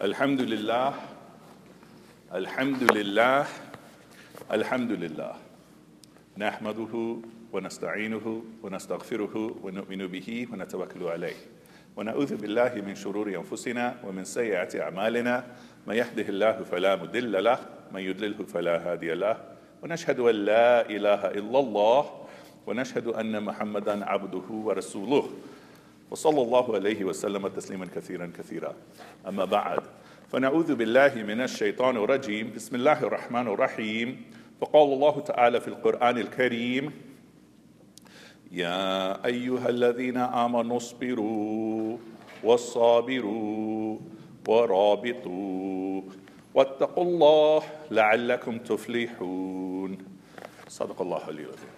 الحمد لله الحمد لله الحمد لله نحمده ونستعينه ونستغفره ونؤمن به ونتوكل عليه. ونعوذ بالله من شرور أنفسنا ومن سيئات أعمالنا. من يهده الله فلا مضل له من يضلله فلا هادي له. ونشهد أن لا إله إلا الله ونشهد أن محمدا عبده ورسوله. وصلى الله عليه وسلم تسليما كثيرا كثيرا. أما بعد فنعوذ بالله من الشيطان الرجيم. بسم الله الرحمن الرحيم. فقال الله تعالى في القرآن الكريم يا أيها الذين آمنوا اصبروا والصابروا ورابطوا واتقوا الله لعلكم تفلحون. صدق الله العظيم.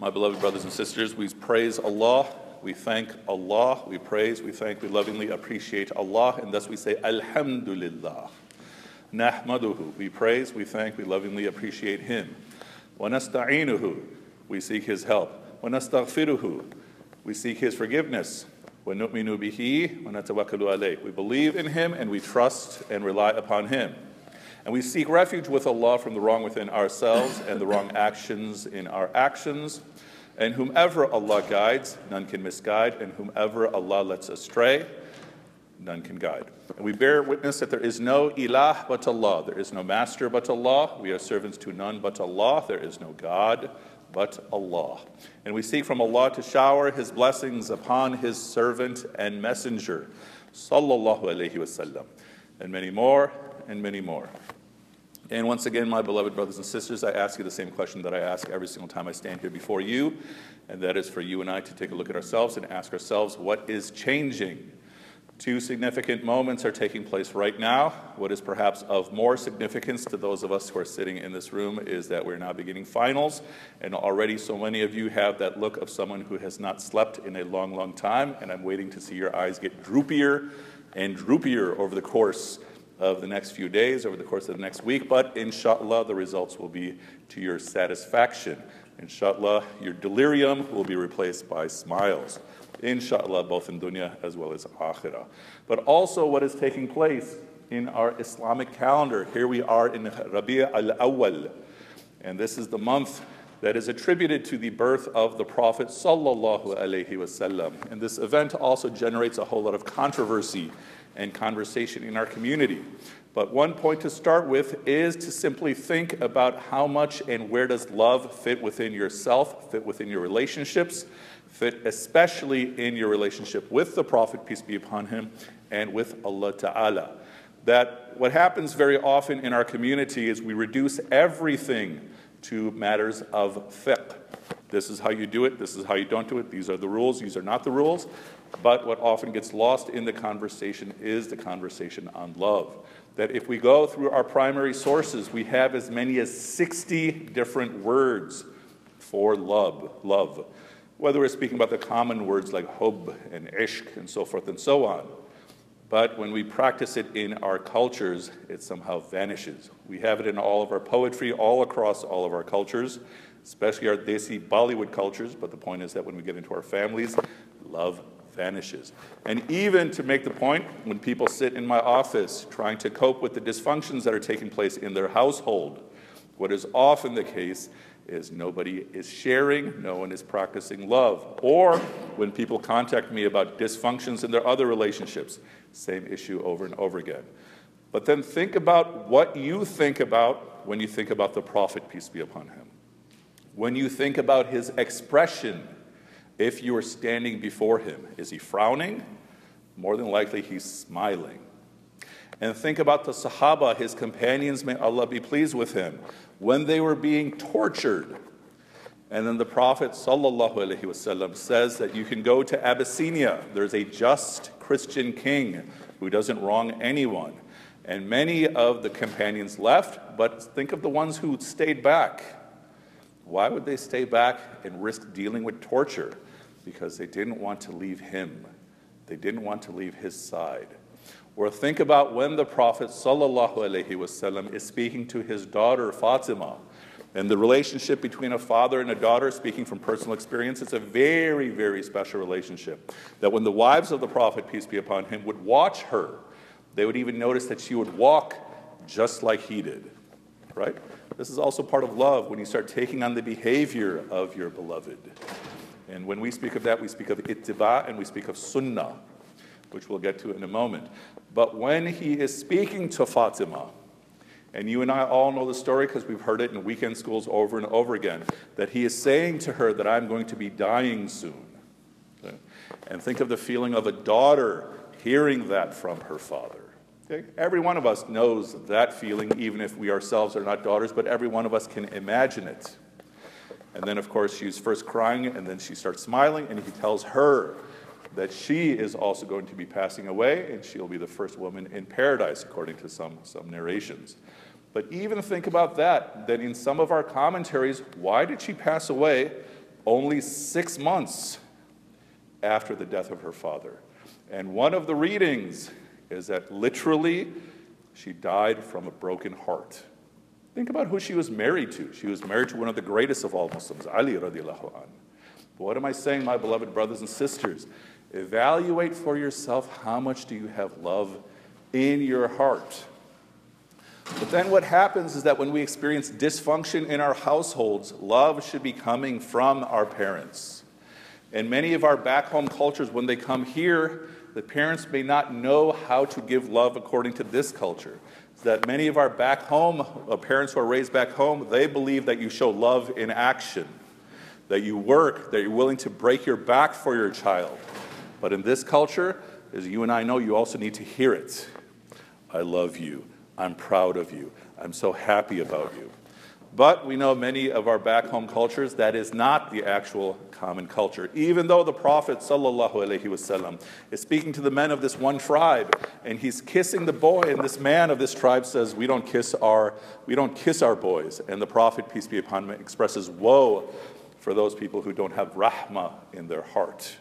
My beloved brothers and sisters, we praise Allah, we thank Allah, we praise, we thank, we lovingly appreciate Allah, and thus we say Alhamdulillah. Nahmaduhu, we praise, we thank, we lovingly appreciate Him. Wa nasta'inuhu, we seek His help. Wa nastaghfiruhu, we seek His forgiveness. Wa nu'minu bihi, wa natawakkalu alayh. We believe in Him and we trust and rely upon Him. And we seek refuge with Allah from the wrong within ourselves and the wrong actions in our actions. And whomever Allah guides, none can misguide, and whomever Allah lets astray, none can guide. And we bear witness that there is no ilah but Allah, there is no master but Allah, we are servants to none but Allah, there is no God but Allah. And we seek from Allah to shower His blessings upon His servant and messenger, sallallahu alaihi wasallam, and many more, and many more. And once again, my beloved brothers and sisters, I ask you the same question that I ask every single time I stand here before you, and that is for you and I to take a look at ourselves and ask ourselves what is changing. Two significant moments are taking place right now. What is perhaps of more significance to those of us who are sitting in this room is that we're now beginning finals, and already so many of you have that look of someone who has not slept in a long, long time, and I'm waiting to see your eyes get droopier and droopier over the course of the next few days, over the course of the next week, but inshallah, the results will be to your satisfaction. Inshallah, your delirium will be replaced by smiles. Inshallah, both in dunya as well as akhirah. But also, what is taking place in our Islamic calendar. Here we are in Rabi' al Awwal, and this is the month that is attributed to the birth of the Prophet sallallahu alaihi wasallam. And this event also generates a whole lot of controversy and conversation in our community. But one point to start with is to simply think about how much and where does love fit within yourself, fit within your relationships, fit especially in your relationship with the Prophet, peace be upon him, and with Allah Ta'ala. That what happens very often in our community is we reduce everything to matters of fiqh. This is how you do it, this is how you don't do it, these are the rules, these are not the rules. But what often gets lost in the conversation is the conversation on love. That if we go through our primary sources, we have as many as 60 different words for love. love. Whether we're speaking about the common words like hub and ishq and so forth and so on. But when we practice it in our cultures, it somehow vanishes. We have it in all of our poetry, all across all of our cultures, especially our Desi Bollywood cultures. But the point is that when we get into our families, love vanishes. And even to make the point, when people sit in my office trying to cope with the dysfunctions that are taking place in their household, what is often the case is nobody is sharing, no one is practicing love. Or when people contact me about dysfunctions in their other relationships, same issue over and over again. But then think about what you think about when you think about the Prophet, peace be upon him. When you think about his expression, if you are standing before him, is he frowning? More than likely, he's smiling. And think about the Sahaba, his companions, may Allah be pleased with him, when they were being tortured. And then the Prophet ﷺ says that you can go to Abyssinia. There's a just Christian king who doesn't wrong anyone. And many of the companions left, but think of the ones who stayed back. Why would they stay back and risk dealing with torture? Because they didn't want to leave him, they didn't want to leave his side. Or think about when the Prophet ﷺ is speaking to his daughter Fatima. And the relationship between a father and a daughter, speaking from personal experience, it's a very, very special relationship. That when the wives of the Prophet, peace be upon him, would watch her They would even notice that she would walk just like he did, right? This is also part of love when you start taking on the behavior of your beloved. And when we speak of that, we speak of ittiba and we speak of sunnah, which we'll get to in a moment. But when he is speaking to Fatima, and you and I all know the story because we've heard it in weekend schools over and over again, that he is saying to her that I'm going to be dying soon. Okay? And think of the feeling of a daughter hearing that from her father. Okay? Every one of us knows that feeling, even if we ourselves are not daughters, but every one of us can imagine it. And then, of course, she's first crying, and then she starts smiling, and he tells her that she is also going to be passing away, and she'll be the first woman in paradise, according to some, some narrations. But even think about that, that in some of our commentaries, why did she pass away only six months after the death of her father? And one of the readings is that literally she died from a broken heart. Think about who she was married to. She was married to one of the greatest of all Muslims, Ali radiallahu an. But what am I saying, my beloved brothers and sisters? Evaluate for yourself how much do you have love in your heart. But then what happens is that when we experience dysfunction in our households, love should be coming from our parents. In many of our back home cultures, when they come here, the parents may not know how to give love according to this culture. That many of our back home uh, parents who are raised back home, they believe that you show love in action, that you work, that you're willing to break your back for your child. But in this culture, as you and I know, you also need to hear it. I love you. I'm proud of you. I'm so happy about you. But we know many of our back home cultures, that is not the actual common culture. Even though the Prophet wasallam, is speaking to the men of this one tribe, and he's kissing the boy, and this man of this tribe says, We don't kiss our, we don't kiss our boys. And the Prophet, peace be upon him, expresses woe for those people who don't have rahmah in their heart.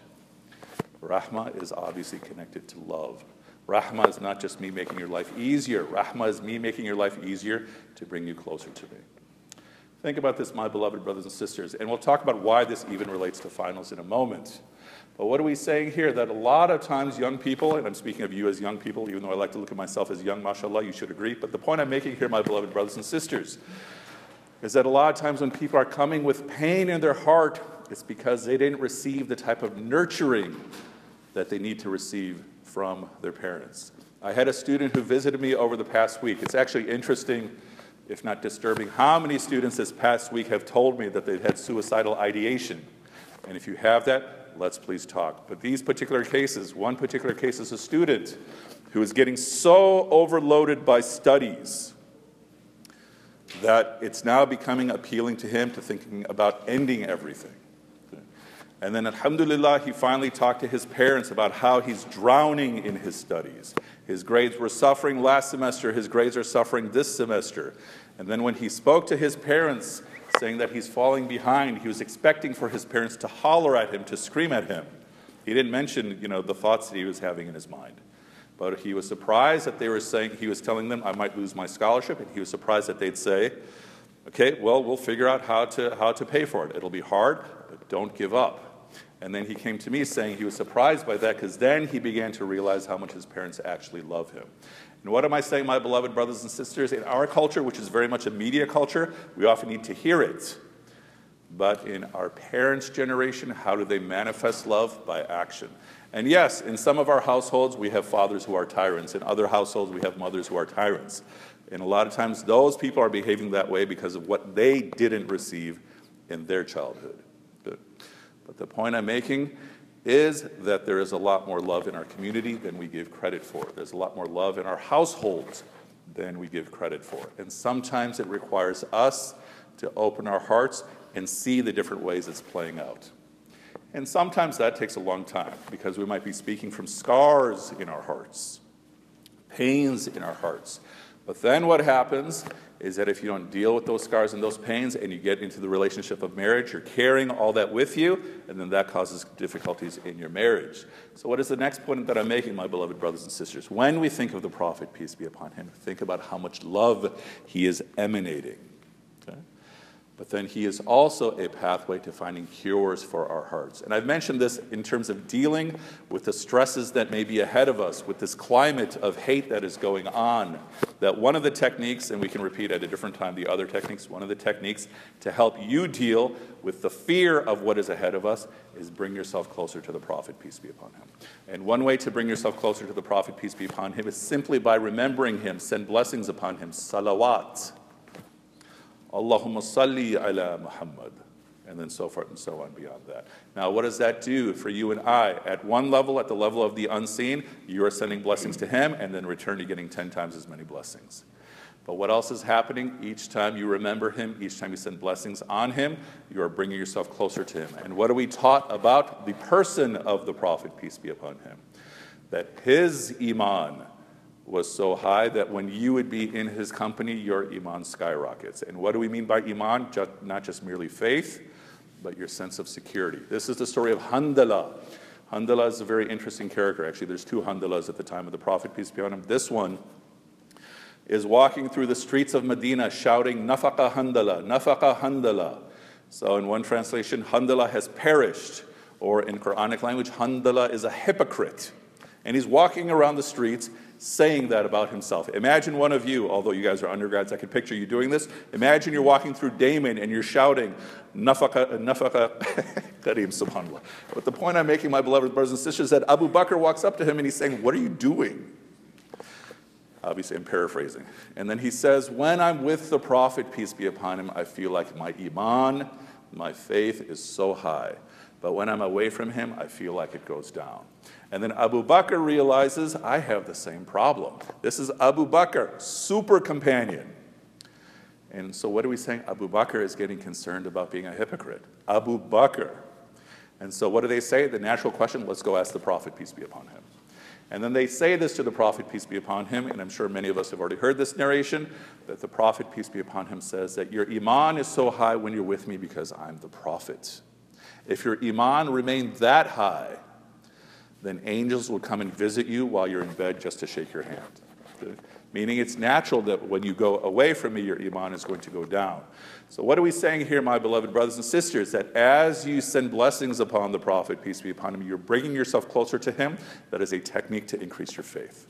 Rahmah is obviously connected to love. Rahma is not just me making your life easier. Rahma is me making your life easier to bring you closer to me. Think about this, my beloved brothers and sisters, and we'll talk about why this even relates to finals in a moment. But what are we saying here? That a lot of times young people, and I'm speaking of you as young people, even though I like to look at myself as young, mashallah, you should agree. But the point I'm making here, my beloved brothers and sisters, is that a lot of times when people are coming with pain in their heart, it's because they didn't receive the type of nurturing that they need to receive from their parents. I had a student who visited me over the past week. It's actually interesting, if not disturbing, how many students this past week have told me that they've had suicidal ideation. And if you have that, let's please talk. But these particular cases, one particular case is a student who is getting so overloaded by studies that it's now becoming appealing to him to thinking about ending everything. And then, alhamdulillah, he finally talked to his parents about how he's drowning in his studies. His grades were suffering last semester, his grades are suffering this semester. And then, when he spoke to his parents, saying that he's falling behind, he was expecting for his parents to holler at him, to scream at him. He didn't mention, you know, the thoughts that he was having in his mind. But he was surprised that they were saying, he was telling them, I might lose my scholarship, and he was surprised that they'd say, okay, well, we'll figure out how to, how to pay for it. It'll be hard, but don't give up. And then he came to me saying he was surprised by that because then he began to realize how much his parents actually love him. And what am I saying, my beloved brothers and sisters? In our culture, which is very much a media culture, we often need to hear it. But in our parents' generation, how do they manifest love? By action. And yes, in some of our households, we have fathers who are tyrants. In other households, we have mothers who are tyrants. And a lot of times, those people are behaving that way because of what they didn't receive in their childhood. But the point I'm making is that there is a lot more love in our community than we give credit for. There's a lot more love in our households than we give credit for. And sometimes it requires us to open our hearts and see the different ways it's playing out. And sometimes that takes a long time because we might be speaking from scars in our hearts, pains in our hearts. But then what happens is that if you don't deal with those scars and those pains and you get into the relationship of marriage, you're carrying all that with you, and then that causes difficulties in your marriage. So, what is the next point that I'm making, my beloved brothers and sisters? When we think of the prophet, peace be upon him, think about how much love he is emanating. But then He is also a pathway to finding cures for our hearts. And I've mentioned this in terms of dealing with the stresses that may be ahead of us, with this climate of hate that is going on. That one of the techniques, and we can repeat at a different time the other techniques, one of the techniques to help you deal with the fear of what is ahead of us is bring yourself closer to the Prophet, peace be upon him. And one way to bring yourself closer to the Prophet, peace be upon him, is simply by remembering him, send blessings upon him, salawat. Allahumma salli ala Muhammad, and then so forth and so on beyond that. Now, what does that do for you and I? At one level, at the level of the unseen, you are sending blessings to Him, and then return to getting 10 times as many blessings. But what else is happening? Each time you remember Him, each time you send blessings on Him, you are bringing yourself closer to Him. And what are we taught about the person of the Prophet, peace be upon Him? That His Iman, was so high that when you would be in his company, your iman skyrockets. And what do we mean by iman? Just, not just merely faith, but your sense of security. This is the story of Handala. Handala is a very interesting character. Actually, there's two Handalas at the time of the Prophet, peace be on him. This one is walking through the streets of Medina shouting, Nafaqa Handala, Nafaqa Handala. So, in one translation, Handala has perished, or in Quranic language, Handala is a hypocrite. And he's walking around the streets saying that about himself. Imagine one of you, although you guys are undergrads, I can picture you doing this. Imagine you're walking through Damen and you're shouting, Nafaqa, Nafaqa, Kareem, subhanAllah. But the point I'm making, my beloved brothers and sisters, is that Abu Bakr walks up to him and he's saying, What are you doing? Obviously, I'm paraphrasing. And then he says, When I'm with the Prophet, peace be upon him, I feel like my Iman, my faith is so high. But when I'm away from him, I feel like it goes down. And then Abu Bakr realizes, I have the same problem. This is Abu Bakr, super companion. And so, what are we saying? Abu Bakr is getting concerned about being a hypocrite. Abu Bakr. And so, what do they say? The natural question let's go ask the Prophet, peace be upon him. And then they say this to the Prophet, peace be upon him, and I'm sure many of us have already heard this narration that the Prophet, peace be upon him, says that your Iman is so high when you're with me because I'm the Prophet. If your Iman remained that high, then angels will come and visit you while you're in bed just to shake your hand. Meaning it's natural that when you go away from me, your iman is going to go down. So, what are we saying here, my beloved brothers and sisters? That as you send blessings upon the Prophet, peace be upon him, you're bringing yourself closer to him. That is a technique to increase your faith.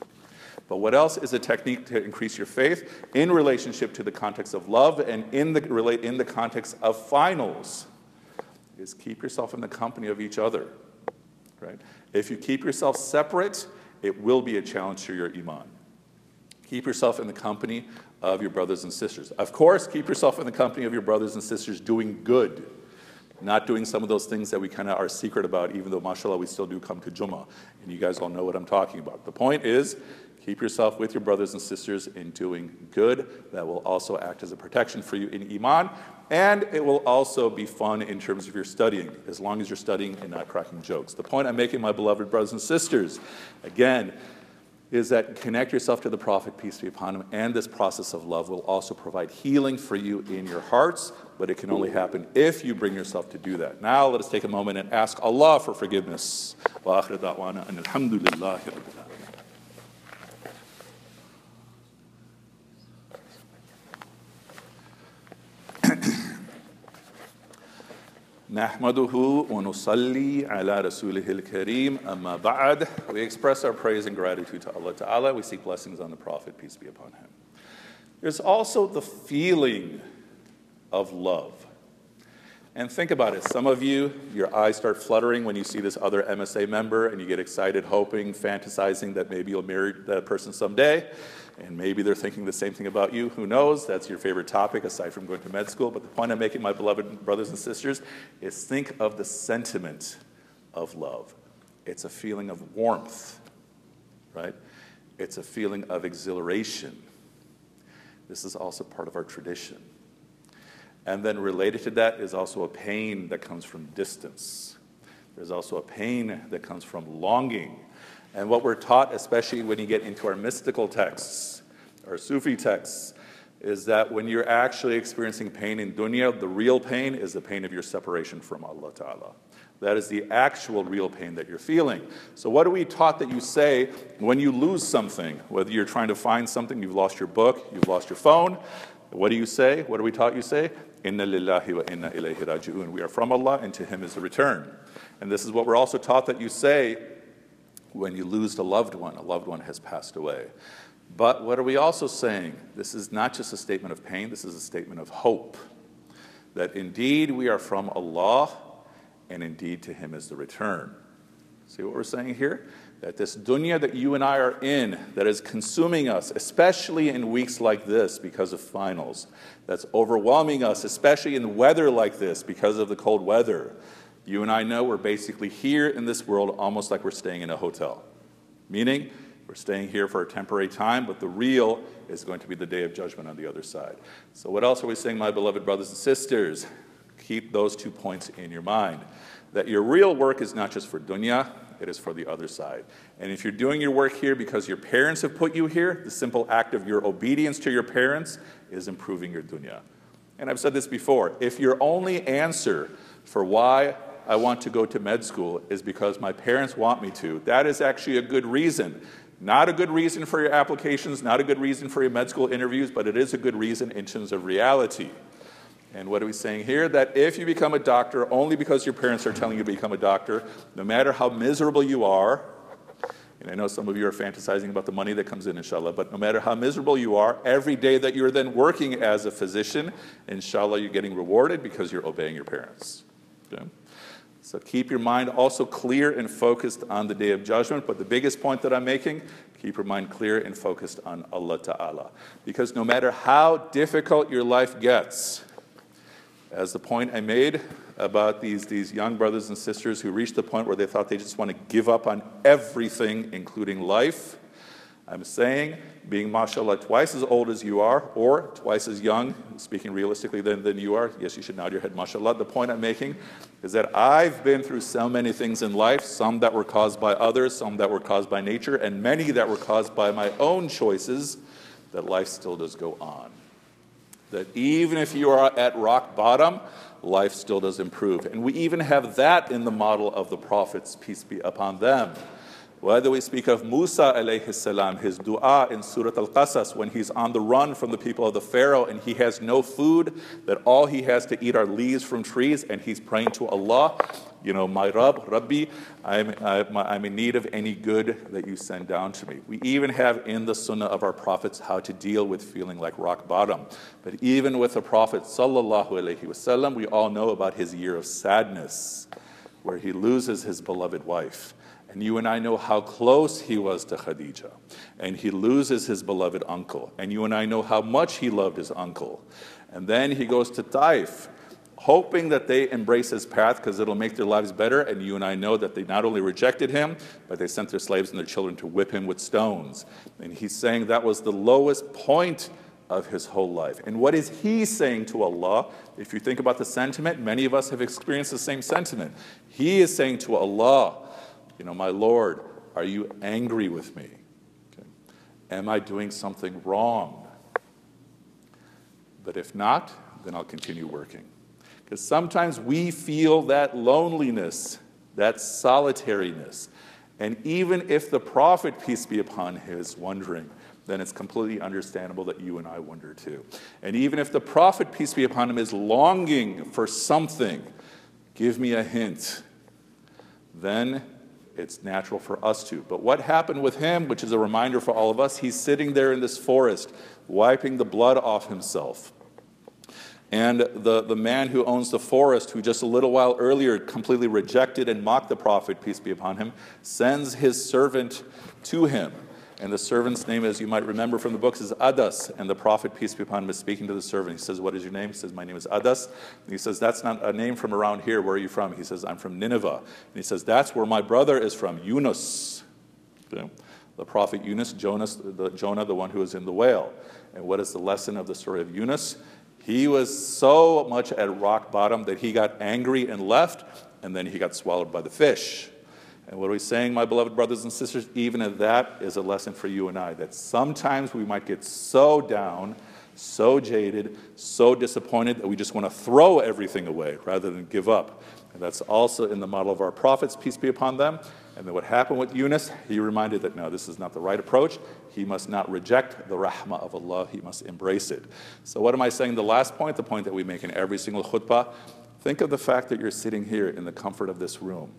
But what else is a technique to increase your faith in relationship to the context of love and in the, in the context of finals? Is keep yourself in the company of each other, right? If you keep yourself separate, it will be a challenge to your iman. Keep yourself in the company of your brothers and sisters. Of course, keep yourself in the company of your brothers and sisters doing good, not doing some of those things that we kind of are secret about, even though, mashallah, we still do come to Jummah. And you guys all know what I'm talking about. The point is, keep yourself with your brothers and sisters in doing good. That will also act as a protection for you in Iman. And it will also be fun in terms of your studying, as long as you're studying and not cracking jokes. The point I'm making, my beloved brothers and sisters, again, is that connect yourself to the Prophet, peace be upon him, and this process of love will also provide healing for you in your hearts, but it can only happen if you bring yourself to do that. Now, let us take a moment and ask Allah for forgiveness. نحمده ونصلي على رسوله الكريم أما بعد We express our praise and gratitude to Allah Ta'ala. We seek blessings on the Prophet, peace be upon him. There's also the feeling of love. And think about it. Some of you, your eyes start fluttering when you see this other MSA member and you get excited, hoping, fantasizing that maybe you'll marry that person someday and maybe they're thinking the same thing about you. Who knows? That's your favorite topic aside from going to med school. But the point I'm making, my beloved brothers and sisters, is think of the sentiment of love. It's a feeling of warmth, right? It's a feeling of exhilaration. This is also part of our tradition. And then related to that is also a pain that comes from distance. There's also a pain that comes from longing and what we're taught, especially when you get into our mystical texts, our Sufi texts, is that when you're actually experiencing pain in dunya, the real pain is the pain of your separation from Allah Ta'ala. That is the actual real pain that you're feeling. So, what are we taught that you say when you lose something? Whether you're trying to find something, you've lost your book, you've lost your phone, What do you say? What are we taught you say? Inna lillahi wa inna ilayhi raji'un. We are from Allah and to Him is the return. And this is what we're also taught that you say when you lose a loved one, a loved one has passed away. But what are we also saying? This is not just a statement of pain, this is a statement of hope. That indeed we are from Allah and indeed to Him is the return. See what we're saying here? That this dunya that you and I are in, that is consuming us, especially in weeks like this because of finals, that's overwhelming us, especially in the weather like this because of the cold weather. You and I know we're basically here in this world almost like we're staying in a hotel. Meaning, we're staying here for a temporary time, but the real is going to be the day of judgment on the other side. So, what else are we saying, my beloved brothers and sisters? Keep those two points in your mind. That your real work is not just for dunya, it is for the other side. And if you're doing your work here because your parents have put you here, the simple act of your obedience to your parents is improving your dunya. And I've said this before if your only answer for why I want to go to med school is because my parents want me to, that is actually a good reason. Not a good reason for your applications, not a good reason for your med school interviews, but it is a good reason in terms of reality. And what are we saying here? That if you become a doctor only because your parents are telling you to become a doctor, no matter how miserable you are, and I know some of you are fantasizing about the money that comes in, inshallah, but no matter how miserable you are, every day that you're then working as a physician, inshallah, you're getting rewarded because you're obeying your parents. Okay? So keep your mind also clear and focused on the day of judgment. But the biggest point that I'm making, keep your mind clear and focused on Allah Ta'ala. Because no matter how difficult your life gets, as the point I made about these, these young brothers and sisters who reached the point where they thought they just want to give up on everything, including life, I'm saying, being mashallah twice as old as you are, or twice as young, speaking realistically than, than you are, yes, you should nod your head, mashallah. The point I'm making is that I've been through so many things in life, some that were caused by others, some that were caused by nature, and many that were caused by my own choices, that life still does go on. That even if you are at rock bottom, life still does improve. And we even have that in the model of the prophets, peace be upon them. Whether we speak of Musa alayhi salam, his dua in Surah Al Qasas, when he's on the run from the people of the Pharaoh and he has no food, that all he has to eat are leaves from trees, and he's praying to Allah, you know, my Rabb, Rabbi, I'm, I'm in need of any good that you send down to me. We even have in the Sunnah of our prophets how to deal with feeling like rock bottom. But even with the Prophet, sallallahu alayhi wasallam, we all know about his year of sadness, where he loses his beloved wife. And you and I know how close he was to Khadija. And he loses his beloved uncle. And you and I know how much he loved his uncle. And then he goes to Taif, hoping that they embrace his path because it'll make their lives better. And you and I know that they not only rejected him, but they sent their slaves and their children to whip him with stones. And he's saying that was the lowest point of his whole life. And what is he saying to Allah? If you think about the sentiment, many of us have experienced the same sentiment. He is saying to Allah, you know, my Lord, are you angry with me? Okay. Am I doing something wrong? But if not, then I'll continue working. Because sometimes we feel that loneliness, that solitariness. And even if the prophet, peace be upon him, is wondering, then it's completely understandable that you and I wonder too. And even if the prophet, peace be upon him, is longing for something, give me a hint, then it's natural for us to. But what happened with him, which is a reminder for all of us, he's sitting there in this forest, wiping the blood off himself. And the, the man who owns the forest, who just a little while earlier completely rejected and mocked the prophet, peace be upon him, sends his servant to him and the servant's name, as you might remember from the books, is Adas. And the prophet, peace be upon him, is speaking to the servant. He says, What is your name? He says, My name is Adas. And he says, That's not a name from around here. Where are you from? He says, I'm from Nineveh. And he says, That's where my brother is from, Yunus. Okay. The prophet Yunus, Jonas, the, Jonah, the one who was in the whale. And what is the lesson of the story of Yunus? He was so much at rock bottom that he got angry and left, and then he got swallowed by the fish. And what are we saying, my beloved brothers and sisters? Even if that is a lesson for you and I, that sometimes we might get so down, so jaded, so disappointed that we just want to throw everything away rather than give up. And that's also in the model of our prophets, peace be upon them. And then what happened with Yunus, he reminded that no, this is not the right approach. he must not reject the rahmah of Allah, he must embrace it. So, what am I saying? The last point, the point that we make in every single khutbah, think of the fact that you're sitting here in the comfort of this room.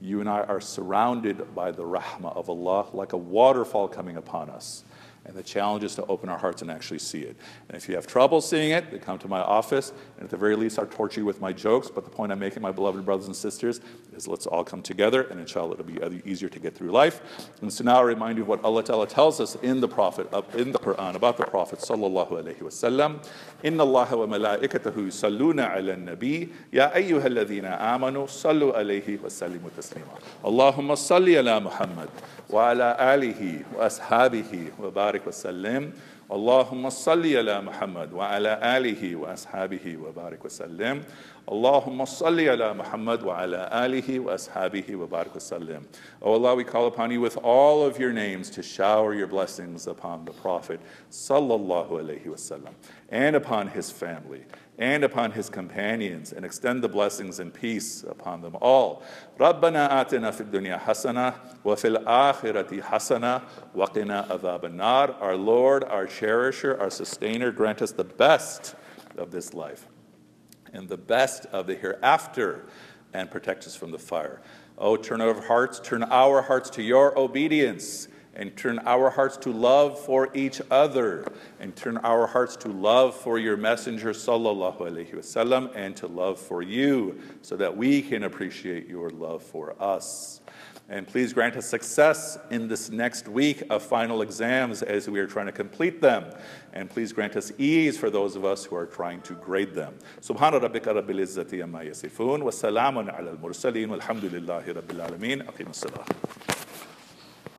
You and I are surrounded by the rahmah of Allah like a waterfall coming upon us. And the challenge is to open our hearts and actually see it. And if you have trouble seeing it, then come to my office. And at the very least, I'll torture you with my jokes. But the point I'm making, my beloved brothers and sisters, is let's all come together. And inshallah, it'll be easier to get through life. And so now I remind you of what Allah Ta'ala tells us in the Prophet, in the Quran, about the Prophet Sallallahu Alaihi Wasallam. إن الله وملائكته يصلون على النبي يا أيها الذين آمنوا صلوا عليه وسلموا تسليما اللهم صل على محمد وعلى آله وأصحابه وبارك وسلم اللهم صل على محمد وعلى آله وأصحابه وبارك وسلم اللهم صل على محمد وعلى آله وأصحابه وبارك وسلم Oh Allah, we call upon you with all of your names to shower your blessings upon the Prophet sallallahu alaihi wasallam and upon his family and upon his companions and extend the blessings and peace upon them all. ربنا آتنا في الدنيا حسنة وفي الآخرة حسنة وقنا عذاب النار. Our Lord, our cherisher, our sustainer, grant us the best of this life and the best of the hereafter and protect us from the fire. Oh, turn our hearts, turn our hearts to your obedience and turn our hearts to love for each other and turn our hearts to love for your messenger sallallahu alaihi wasallam and to love for you so that we can appreciate your love for us and please grant us success in this next week of final exams as we are trying to complete them. And please grant us ease for those of us who are trying to grade them. Rabbil izzati amma yasifun wa salamun ala al-mursaleen walhamdulillahi rabbil alameen. Aqim as